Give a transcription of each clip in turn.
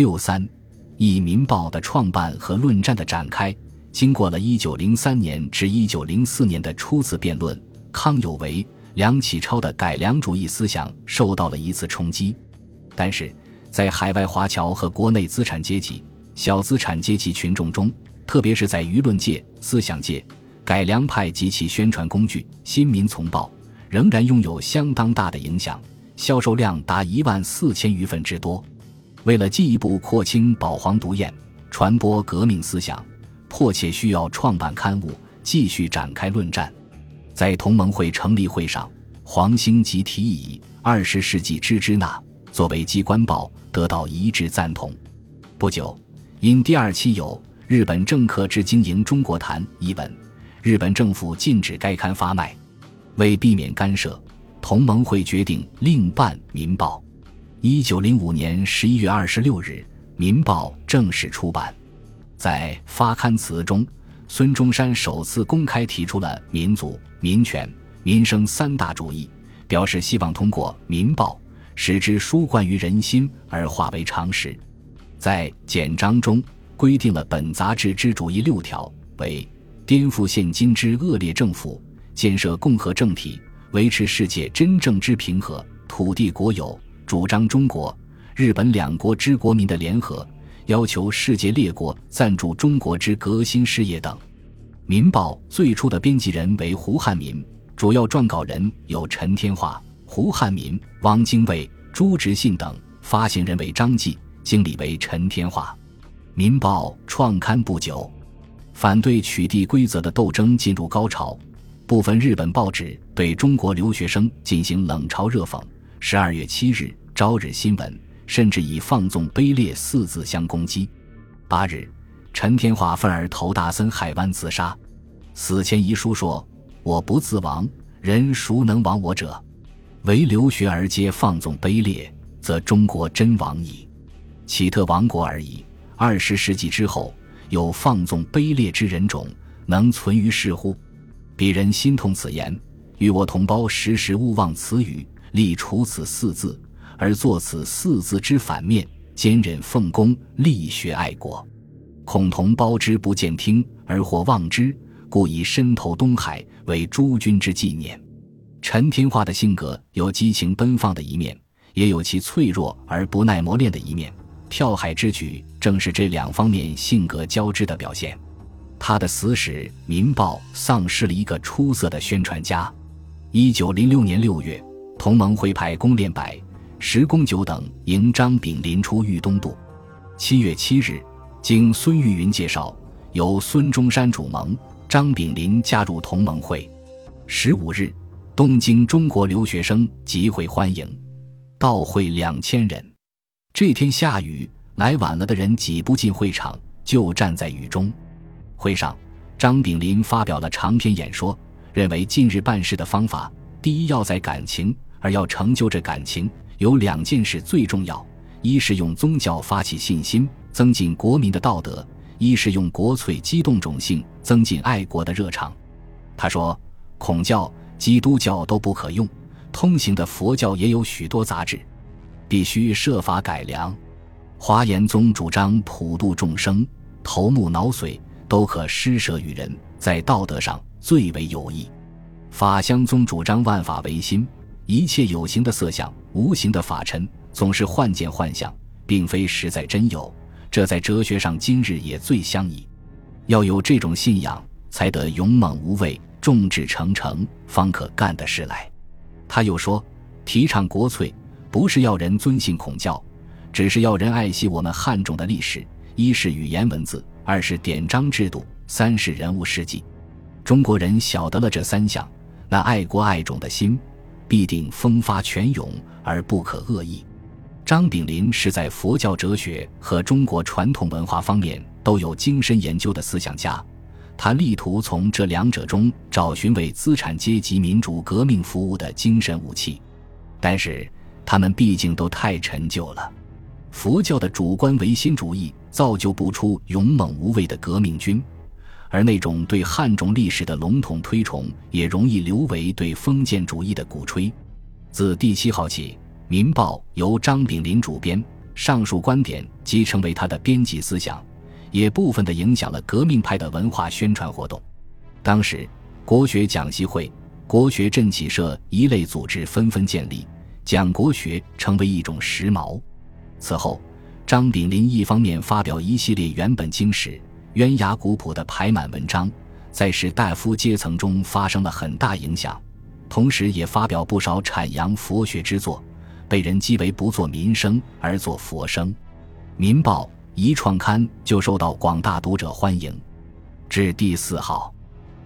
六三，以《民报》的创办和论战的展开，经过了一九零三年至一九零四年的初次辩论，康有为、梁启超的改良主义思想受到了一次冲击。但是在海外华侨和国内资产阶级、小资产阶级群众中，特别是在舆论界、思想界，改良派及其宣传工具《新民丛报》仍然拥有相当大的影响，销售量达一万四千余份之多。为了进一步扩清保皇独艳，传播革命思想，迫切需要创办刊物，继续展开论战。在同盟会成立会上，黄兴即提议以《二十世纪之支那》作为机关报，得到一致赞同。不久，因第二期有《日本政客之经营中国谈》一文，日本政府禁止该刊发卖。为避免干涉，同盟会决定另办《民报》。一九零五年十一月二十六日，《民报》正式出版。在发刊词中，孙中山首次公开提出了民族、民权、民生三大主义，表示希望通过《民报》使之书贯于人心而化为常识。在简章中规定了本杂志之主义六条，为颠覆现今之恶劣政府，建设共和政体，维持世界真正之平和，土地国有。主张中国、日本两国之国民的联合，要求世界列国赞助中国之革新事业等。《民报》最初的编辑人为胡汉民，主要撰稿人有陈天化、胡汉民、汪精卫、朱执信等，发行人为张继，经理为陈天化。《民报》创刊不久，反对取缔规则的斗争进入高潮，部分日本报纸对中国留学生进行冷嘲热讽。十二月七日。朝日新闻甚至以放纵卑劣四字相攻击。八日，陈天华愤而投大森海湾自杀，死前遗书说：“我不自亡，人孰能亡我者？唯留学而皆放纵卑劣，则中国真亡矣。岂特亡国而已？二十世纪之后，有放纵卑劣之人种能存于世乎？鄙人心痛此言，与我同胞时时勿忘此语，立除此四字。”而作此四字之反面，坚忍奉公，力学爱国，恐同胞之不见听而或忘之，故以身投东海为诸君之纪念。陈天化的性格有激情奔放的一面，也有其脆弱而不耐磨练的一面。跳海之举正是这两方面性格交织的表现。他的死使《民报》丧失了一个出色的宣传家。一九零六年六月，同盟会派龚练柏。石公九等迎张炳麟出豫东渡。七月七日，经孙玉云介绍，由孙中山主盟，张炳麟加入同盟会。十五日，东京中国留学生集会欢迎，到会两千人。这天下雨，来晚了的人挤不进会场，就站在雨中。会上，张炳麟发表了长篇演说，认为近日办事的方法，第一要在感情，而要成就这感情。有两件事最重要：一是用宗教发起信心，增进国民的道德；一是用国粹激动种性，增进爱国的热肠。他说：“孔教、基督教都不可用，通行的佛教也有许多杂质，必须设法改良。华严宗主张普度众生，头目脑髓都可施舍于人，在道德上最为有益。法相宗主张万法唯心。”一切有形的色相、无形的法尘，总是幻见幻象，并非实在真有。这在哲学上今日也最相宜。要有这种信仰，才得勇猛无畏、众志成城，方可干得事来。他又说，提倡国粹，不是要人尊信孔教，只是要人爱惜我们汉种的历史。一是语言文字，二是典章制度，三是人物事迹。中国人晓得了这三项，那爱国爱种的心。必定风发泉涌而不可恶意。张炳麟是在佛教哲学和中国传统文化方面都有精深研究的思想家，他力图从这两者中找寻为资产阶级民主革命服务的精神武器，但是他们毕竟都太陈旧了。佛教的主观唯心主义造就不出勇猛无畏的革命军。而那种对汉中历史的笼统推崇，也容易流为对封建主义的鼓吹。自第七号起，《民报》由张炳麟主编，上述观点即成为他的编辑思想，也部分的影响了革命派的文化宣传活动。当时，国学讲习会、国学振启社一类组织纷纷建立，讲国学成为一种时髦。此后，张炳麟一方面发表一系列原本经史、渊雅古朴的排满文章，在士大夫阶层中发生了很大影响，同时也发表不少阐扬佛学之作。被人讥为不做民生而做佛生，《民报》一创刊就受到广大读者欢迎。至第四号，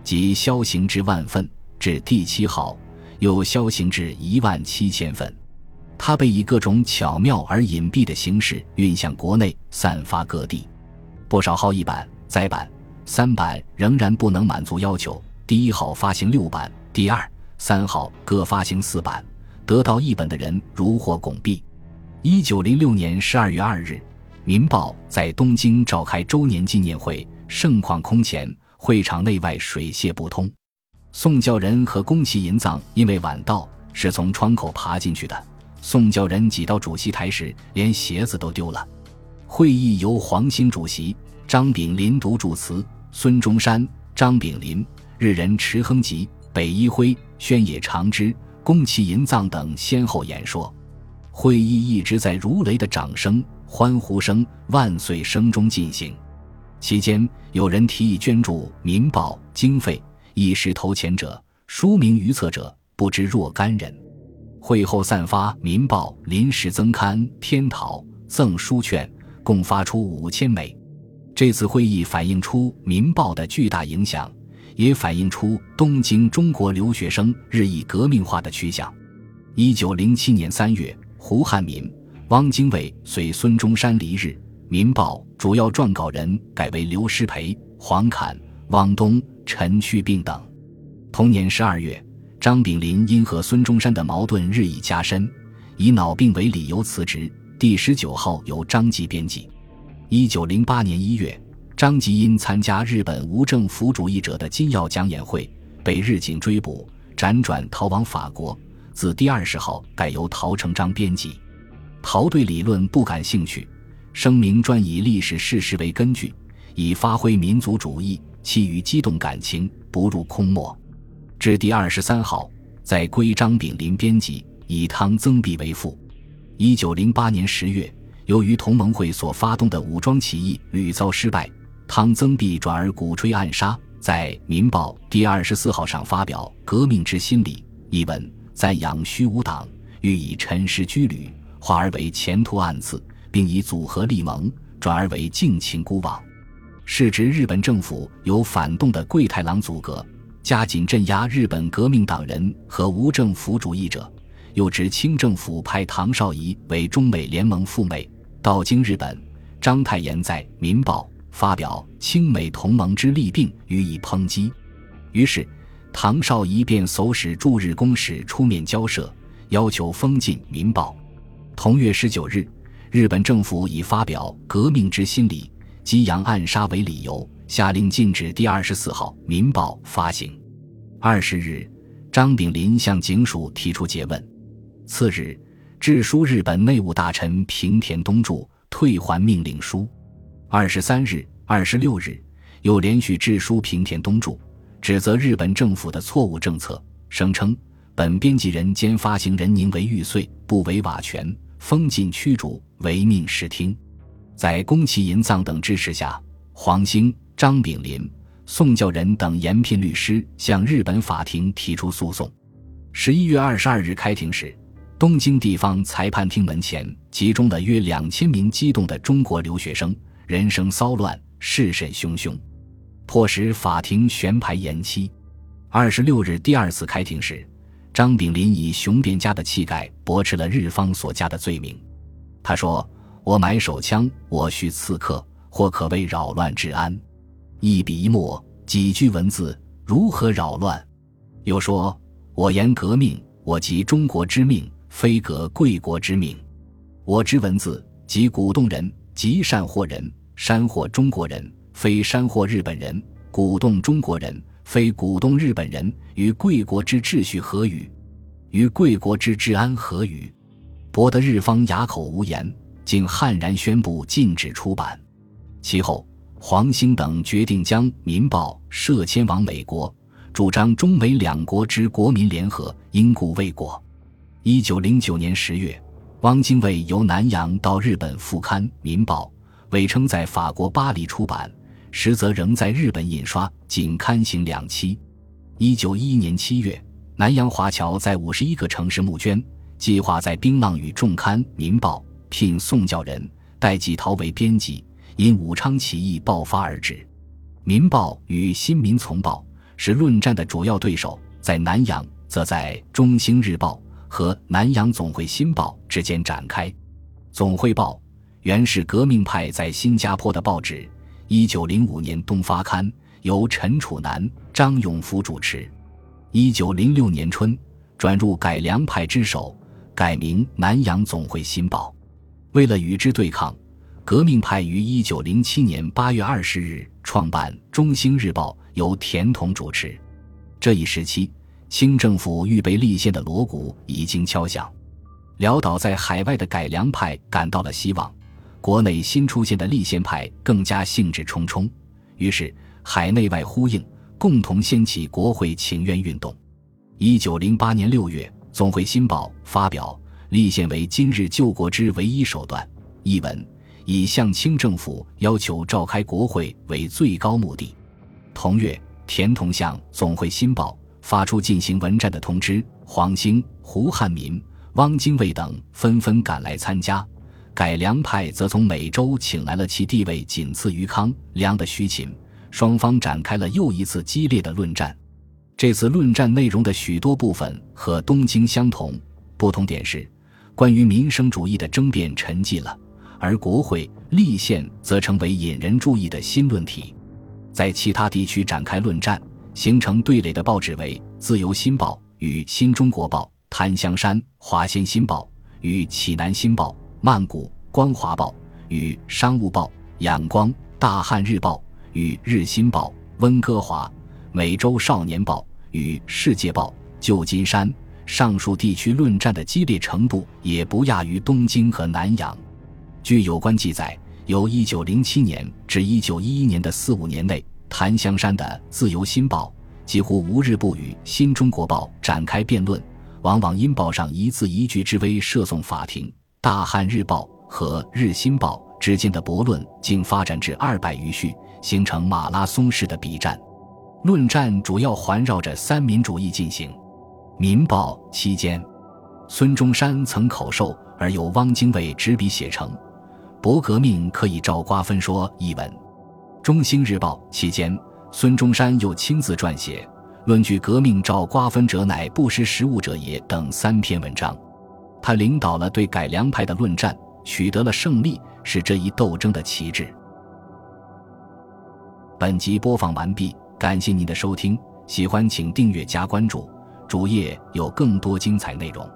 即销行至万份；至第七号，又销行至一万七千份。它被以各种巧妙而隐蔽的形式运向国内，散发各地。不少号一版、再版、三版仍然不能满足要求，第一号发行六版，第二、三号各发行四版。得到一本的人如获拱璧。一九零六年十二月二日，《民报》在东京召开周年纪念会，盛况空前，会场内外水泄不通。宋教仁和宫崎银藏因为晚到，是从窗口爬进去的。宋教仁挤到主席台时，连鞋子都丢了。会议由黄兴主席，张炳麟读祝词，孙中山、张炳麟、日人池亨吉、北一辉、宣野长之。宫崎银藏等先后演说，会议一直在如雷的掌声、欢呼声、万岁声中进行。期间，有人提议捐助《民报》经费，一时投钱者、书名于册者不知若干人。会后散发《民报》临时增刊、天讨、赠书券，共发出五千枚。这次会议反映出《民报》的巨大影响。也反映出东京中国留学生日益革命化的趋向。一九零七年三月，胡汉民、汪精卫随孙中山离日，《民报》主要撰稿人改为刘师培、黄侃、汪东、陈去病等。同年十二月，张炳麟因和孙中山的矛盾日益加深，以脑病为理由辞职。第十九号由张继编辑。一九零八年一月。张吉因参加日本无政府主义者的金耀讲演会，被日警追捕，辗转逃往法国。自第二十号改由陶成章编辑。陶对理论不感兴趣，声明专以历史事实为根据，以发挥民族主义，其余激动感情不入空墨。至第二十三号，在归张炳麟编辑，以汤增弼为副。一九零八年十月，由于同盟会所发动的武装起义屡遭失败。汤增弼转而鼓吹暗杀，在《民报》第二十四号上发表《革命之心理》一文，赞扬虚无党，欲以陈氏居旅化而为前途暗刺，并以组合立盟转而为尽情孤往，是指日本政府有反动的桂太郎阻隔，加紧镇压日本革命党人和无政府主义者。又指清政府派唐绍仪为中美联盟赴美，到京日本。章太炎在《民报》。发表清美同盟之利病予以抨击，于是唐绍仪便唆使驻日公使出面交涉，要求封禁《民报》。同月十九日，日本政府以发表革命之心理、激扬暗杀为理由，下令禁止第二十四号《民报》发行。二十日，张炳麟向警署提出诘问。次日，致书日本内务大臣平田东柱，退还命令书。二十三日、二十六日，又连续致书平田东柱，指责日本政府的错误政策，声称本编辑人兼发行人宁为玉碎，不为瓦全，封禁驱逐，唯命是听。在宫崎银藏等支持下，黄兴、张炳麟、宋教仁等延聘律师向日本法庭提出诉讼。十一月二十二日开庭时，东京地方裁判厅门前集中了约两千名激动的中国留学生。人声骚乱，事甚汹汹，迫使法庭悬排延期。二十六日第二次开庭时，张炳麟以雄辩家的气概驳斥了日方所加的罪名。他说：“我买手枪，我需刺客，或可谓扰乱治安。一笔一墨，几句文字，如何扰乱？”又说：“我言革命，我即中国之命，非革贵国之命。我之文字，即鼓动人。”即善惑人，山惑中国人，非山惑日本人；鼓动中国人，非鼓动日本人。与贵国之秩序何与？与贵国之治安何与？博得日方哑口无言，竟悍然宣布禁止出版。其后，黄兴等决定将《民报》设迁往美国，主张中美两国之国民联合，因故未果。一九零九年十月，汪精卫由南洋到日本复刊《民报》，伪称在法国巴黎出版，实则仍在日本印刷，仅刊行两期。一九一一年七月。南洋华侨在五十一个城市募捐，计划在槟榔屿重刊《民报》，聘宋教仁、戴季陶为编辑。因武昌起义爆发而止。《民报》与《新民丛报》是论战的主要对手，在南洋则在《中兴日报》和《南洋总会新报》之间展开。《总会报》原是革命派在新加坡的报纸，一九零五年东发刊，由陈楚南、张永福主持。一九零六年春，转入改良派之手，改名《南洋总会新报》。为了与之对抗，革命派于一九零七年八月二十日创办《中兴日报》，由田同主持。这一时期，清政府预备立宪的锣鼓已经敲响，潦倒在海外的改良派感到了希望，国内新出现的立宪派更加兴致冲冲，于是海内外呼应。共同掀起国会请愿运动。一九零八年六月，《总会新报》发表“立宪为今日救国之唯一手段”一文，以向清政府要求召开国会为最高目的。同月，田同向《总会新报》发出进行文战的通知，黄兴、胡汉民、汪精卫等纷纷赶来参加。改良派则从美洲请来了其地位仅次于康梁的徐勤。双方展开了又一次激烈的论战，这次论战内容的许多部分和东京相同，不同点是，关于民生主义的争辩沉寂了，而国会立宪则成为引人注意的新论题。在其他地区展开论战，形成对垒的报纸为《自由新报》与《新中国报》，檀香山《华仙新报》与《启南新报》，曼谷《光华报》与《商务报》，仰光《大汉日报》。与《日新报》、温哥华、美洲少年报与《世界报》、旧金山上述地区论战的激烈程度也不亚于东京和南洋。据有关记载，由1907年至1911年的四五年内，檀香山的《自由新报》几乎无日不与《新中国报》展开辩论，往往因报上一字一句之微涉讼法庭。《大汉日报》和《日新报》之间的驳论竟发展至二百余序。形成马拉松式的笔战，论战主要环绕着三民主义进行。《民报》期间，孙中山曾口授，而由汪精卫执笔写成《博革命可以照瓜分说》一文；《中兴日报》期间，孙中山又亲自撰写《论据革命照瓜分者乃不识时务者也》等三篇文章。他领导了对改良派的论战，取得了胜利，是这一斗争的旗帜。本集播放完毕，感谢您的收听，喜欢请订阅加关注，主页有更多精彩内容。